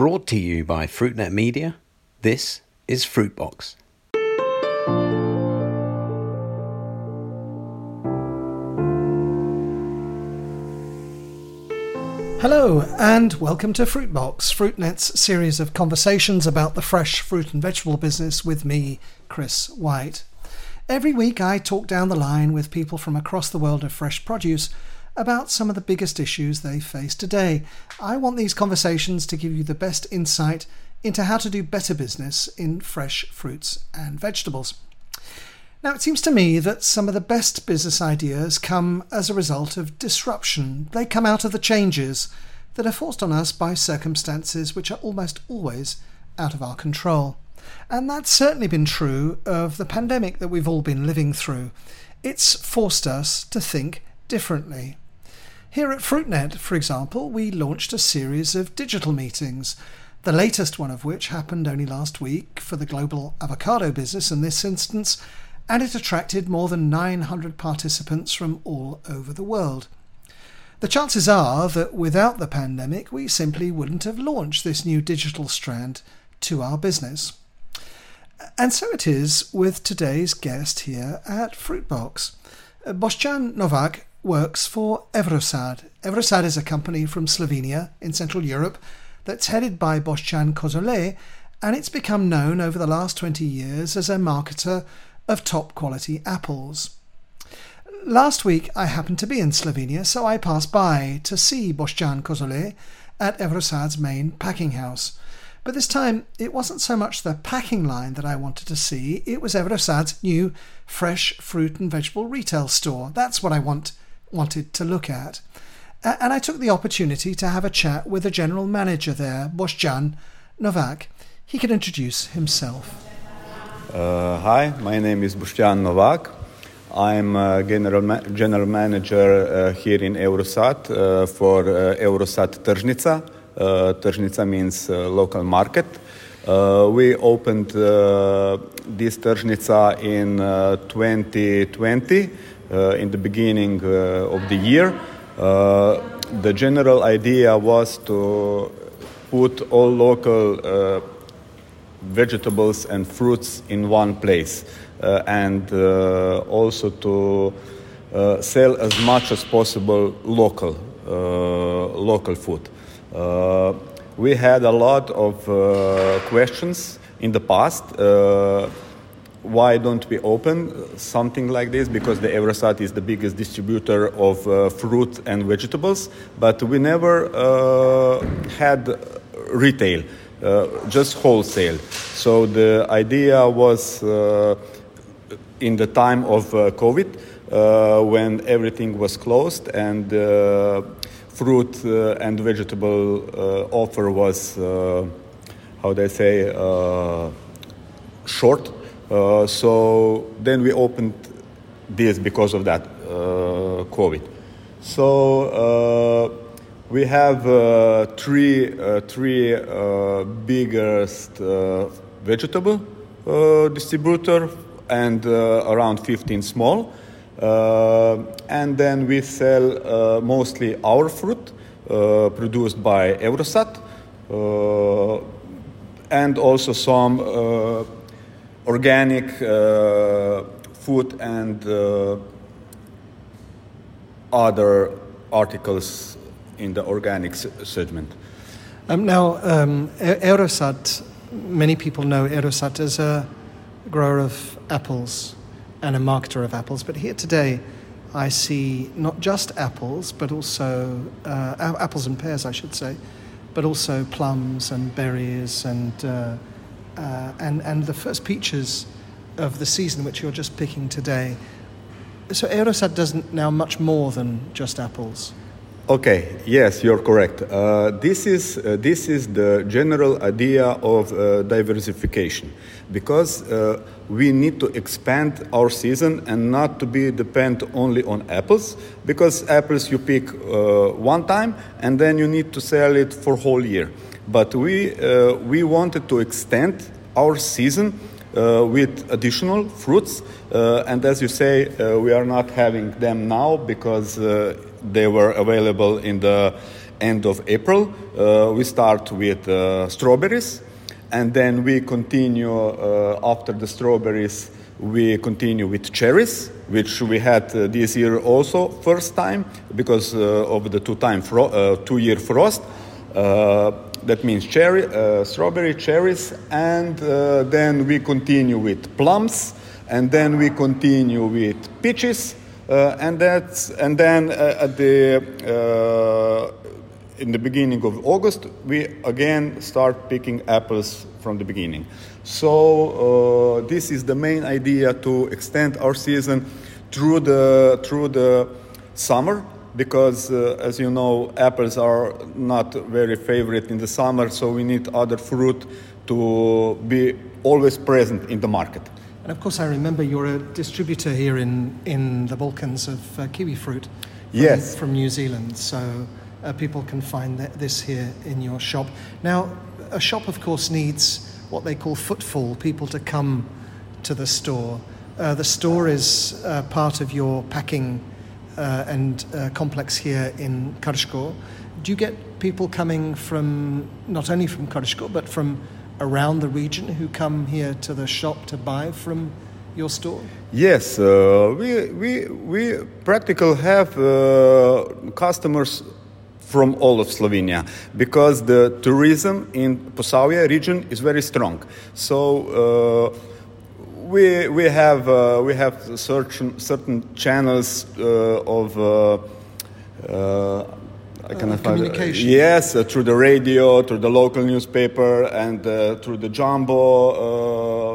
Brought to you by Fruitnet Media, this is Fruitbox. Hello, and welcome to Fruitbox, Fruitnet's series of conversations about the fresh fruit and vegetable business with me, Chris White. Every week, I talk down the line with people from across the world of fresh produce about some of the biggest issues they face today. I want these conversations to give you the best insight into how to do better business in fresh fruits and vegetables. Now, it seems to me that some of the best business ideas come as a result of disruption. They come out of the changes that are forced on us by circumstances which are almost always out of our control. And that's certainly been true of the pandemic that we've all been living through. It's forced us to think differently. Here at Fruitnet, for example, we launched a series of digital meetings, the latest one of which happened only last week for the global avocado business in this instance and it attracted more than 900 participants from all over the world. The chances are that without the pandemic, we simply wouldn't have launched this new digital strand to our business. And so it is with today's guest here at Fruitbox. Uh, Boštjan Novak works for Evrosad. Evrosad is a company from Slovenia in Central Europe that's headed by Boštjan Kozole, and it's become known over the last 20 years as a marketer of top quality apples. Last week I happened to be in Slovenia, so I passed by to see Boštjan Kozole at Evrosad's main packing house. But this time it wasn't so much the packing line that I wanted to see, it was Evrosad's new fresh fruit and vegetable retail store. That's what I want wanted to look at. And I took the opportunity to have a chat with the general manager there, Boštjan Novak. He can introduce himself. Uh, hi, my name is Boštjan Novak. I'm uh, general, ma- general manager uh, here in Evrosad uh, for uh, Evrosad Tržnica. Uh, Tržnica means local market. we opened this Tržnica in 2020, Uh, in the beginning uh, of the year. Uh, the general idea was to put all local vegetables and fruits in one place uh, and uh, also to uh, sell as much as possible local local food. we had a lot of questions in the past why don't we open something like this? Because the Evrosad is the biggest distributor of uh, fruit and vegetables, but we never uh, had retail uh, just wholesale. So the idea was uh, in the time of uh, COVID, uh, when everything was closed and fruit and vegetable offer was, how do I say, short. So then we opened this because of that COVID. So we have uh, three, uh, three uh, biggest uh, vegetable uh, distributor and uh, around 15 small. and then we sell mostly our fruit produced by Evrosad and also some organic food and other articles in the organic segment. Um, now, um, many people know Evrosad as a grower of apples and a marketer of apples, but here today I see not just apples, but also uh, apples and pears, I should say, but also plums and berries and, uh, uh, and, and the first peaches of the season, which you're just picking today. So Evrosad doesn't now much more than just apples. Okay, yes, you're correct. Uh, this, is, uh, this is the general idea of uh, diversification because uh, we need to expand our season and not to be depend only on apples because apples you pick uh, one time and then you need to sell it for whole year. But we, uh, we wanted to extend our season uh, with additional fruits. Uh, and as you say, uh, we are not having them now because they were available in the end of April. Uh, we start with uh, strawberries, and then we continue uh, after the strawberries. We continue with cherries, which we had uh, this year also first time because uh, of the two time uh, two year frost. That means cherry, uh, strawberry, cherries, and uh, then we continue with plums, and then we continue with peaches, uh, and that's and then uh, at the uh, in the beginning of August we again start picking apples from the beginning. So uh, this is the main idea to extend our season through the through the summer because uh, as you know apples are not very favorite in the summer so we need other fruit to be always present in the market And of course, I remember you're a distributor here in, in the Balkans of uh, kiwi fruit. From, Yes. From New Zealand. So uh, people can find th- this here in your shop. Now, a shop, of course, needs what they call footfall, people to come to the store. Uh, the store is uh, part of your packing uh, and uh, complex here in Krško. Do you get people coming from not only from Krško but from around the region who come here to the shop to buy from your store? Yes, uh, we, we, we practically have uh, customers from all of Slovenia because the tourism in Posavje region is very strong. So uh, we, we have, uh, we have certain, certain channels uh, of uh, uh, cannot find- communication. Yes, through the radio, through the local newspaper, and through the jumbo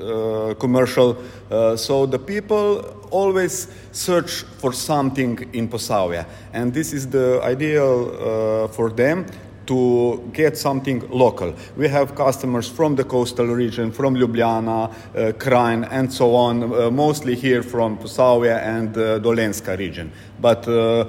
uh, commercial. Uh, so the people always search for something in Posavje, and this is the ideal uh, for them to get something local. We have customers from the coastal region, from Ljubljana, uh, Kranj, and so on, uh, mostly here from Posavje and uh, Dolenjska region. But uh,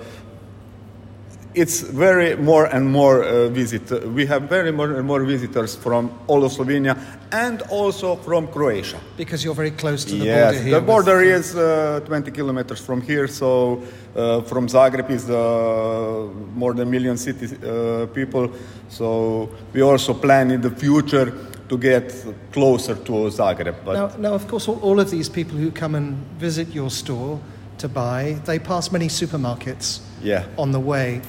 it's very more and more uh, visit. We have very more and more visitors from all of Slovenia and also from Croatia. Because you're very close to the yes, border here. the with- border is uh, 20 kilometers from here. So uh, from Zagreb is uh, more than a million city uh, people. So we also plan in the future to get closer to Zagreb. But Now, now, of course, all, all of these people who come and visit your store to buy, they pass many supermarkets yeah. on the way.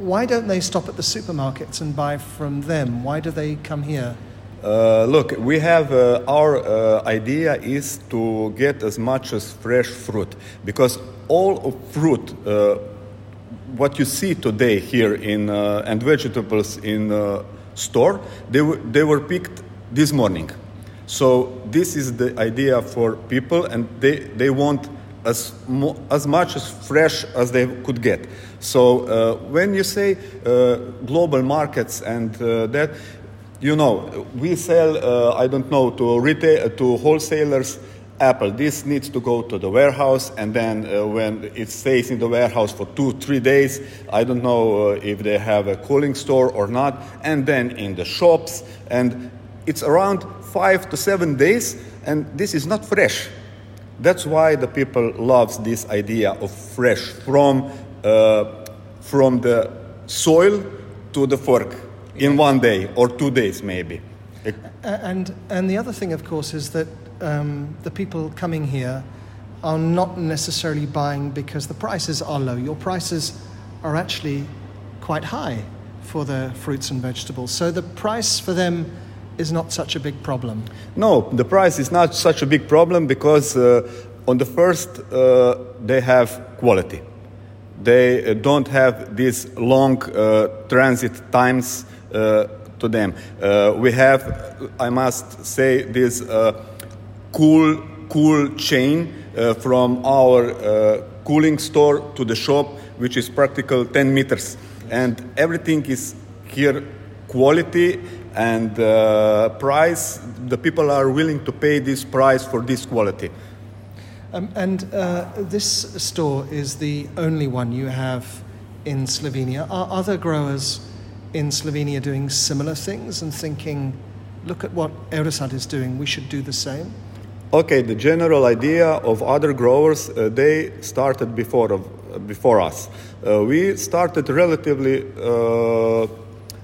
Why don't they stop at the supermarkets and buy from them? Why do they come here? Uh, look, we have uh, our uh, idea is to get as much as fresh fruit because all of fruit, uh, what you see today here in uh, and vegetables in uh, store, they were, they were picked this morning. So this is the idea for people, and they, they want as as much as fresh as they could get. So uh, when you say uh, global markets and uh, that, you know, we sell uh, I don't know to retail to wholesalers. Apple. This needs to go to the warehouse, and then uh, when it stays in the warehouse for two, three days, I don't know uh, if they have a cooling store or not, and then in the shops, and it's around five to seven days, and this is not fresh. That's why the people loves this idea of fresh from uh, from the soil to the fork in one day or two days maybe. And, and the other thing, of course, is that um, the people coming here are not necessarily buying because the prices are low. Your prices are actually quite high for the fruits and vegetables. So the price for them is not such a big problem. No, the price is not such a big problem because uh, on the first uh, they have quality. They uh, don't have these long uh, transit times uh, to them. Uh, we have, I must say, this cool, cool chain from our cooling store to the shop, which is practical 10 meters, and everything is here quality and uh, price. The people are willing to pay this price for this quality. Um, and uh, this store is the only one you have in Slovenia. Are other growers in Slovenia doing similar things and thinking, look at what Evrosad is doing, we should do the same? Okay, the general idea of other growers, uh, they started before of before us. Uh, we started relatively uh,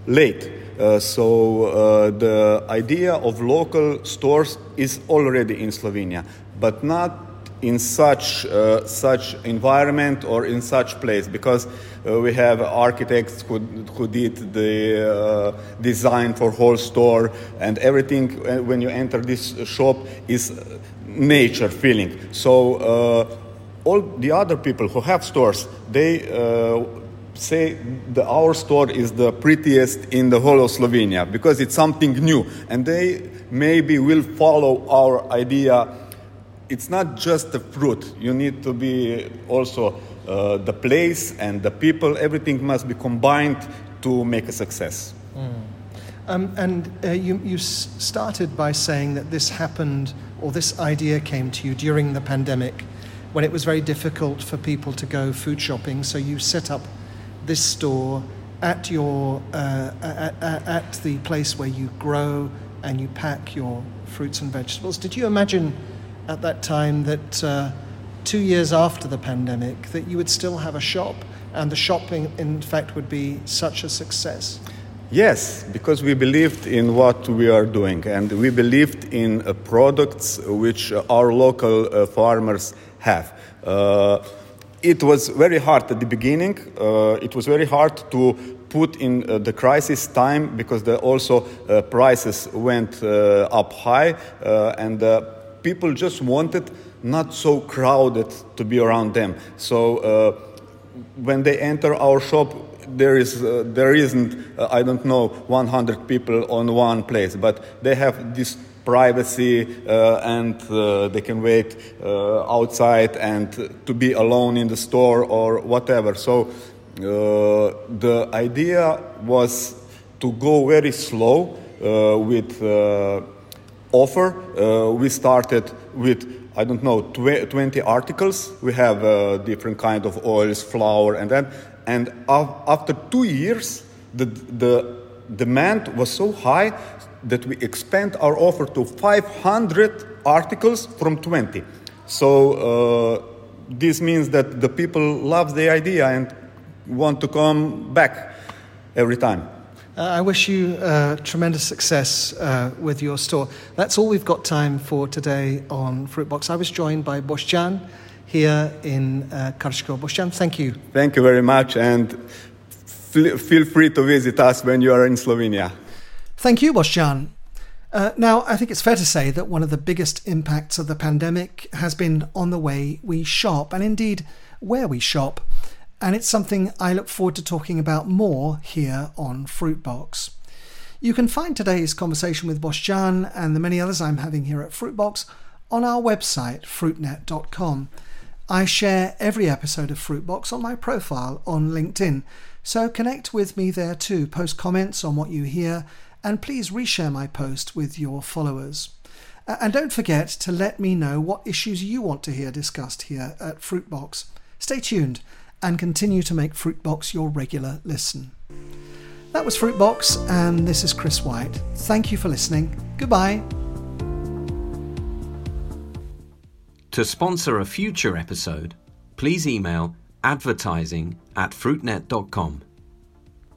late. Uh, so uh, the idea of local stores is already in Slovenia, but not in such uh, such environment or in such place because uh, we have architects who, who did the uh, design for whole store and everything when you enter this shop is nature feeling. So all the other people who have stores they say the, our store is the prettiest in the whole of Slovenia because it's something new, and they maybe will follow our idea. It's not just the fruit. You need to be also uh, the place and the people. Everything must be combined to make a success. Mm. Um, and uh, you, you started by saying that this happened, or this idea came to you during the pandemic, when it was very difficult for people to go food shopping. So you set up this store at your uh, at, at, the place where you grow and you pack your fruits and vegetables. Did you imagine at that time that uh, two years after the pandemic that you would still have a shop and the shopping in fact would be such a success? Yes, because we believed in what we are doing and we believed in uh, products which our local uh, farmers have. Uh, it was very hard at the beginning. Uh, it was very hard to put in uh, the crisis time because the also uh, prices went uh, up high uh, and uh, people just wanted not so crowded to be around them. So when they enter our shop, there is there isn't I don't know 100 people on one place, but they have this privacy uh, and uh, they can wait uh, outside and to be alone in the store or whatever. So the idea was to go very slow with offer. we started with I don't know, tw 20 articles. We have uh, different kind of oils, flour, and then, and after two years, the, the demand was so high that we expand our offer to 500 articles from 20. So uh, this means that the people love the idea and want to come back every time. Uh, I wish you uh, tremendous success uh, with your store. That's all we've got time for today on Fruitbox. I was joined by Boštjan here in uh, Krško. Boštjan, thank you. Thank you very much, and feel free to visit us when you are in Slovenia. Thank you, Boštjan. Uh, now, I think it's fair to say that one of the biggest impacts of the pandemic has been on the way we shop, and indeed where we shop. And it's something I look forward to talking about more here on Fruitbox. You can find today's conversation with Boštjan and the many others I'm having here at Fruitbox on our website, fruitnet.com. I share every episode of Fruitbox on my profile on LinkedIn, so connect with me there too. Post comments on what you hear and please reshare my post with your followers. And don't forget to let me know what issues you want to hear discussed here at Fruitbox. Stay tuned and continue to make Fruitbox your regular listen. That was Fruitbox, and this is Chris White. Thank you for listening. Goodbye. To sponsor a future episode, please email advertising at fruitnet.com.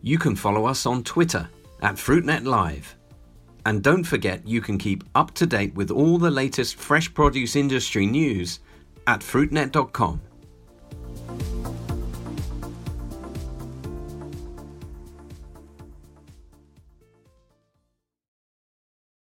You can follow us on Twitter at FruitNet Live. And don't forget you can keep up to date with all the latest fresh produce industry news at fruitnet.com.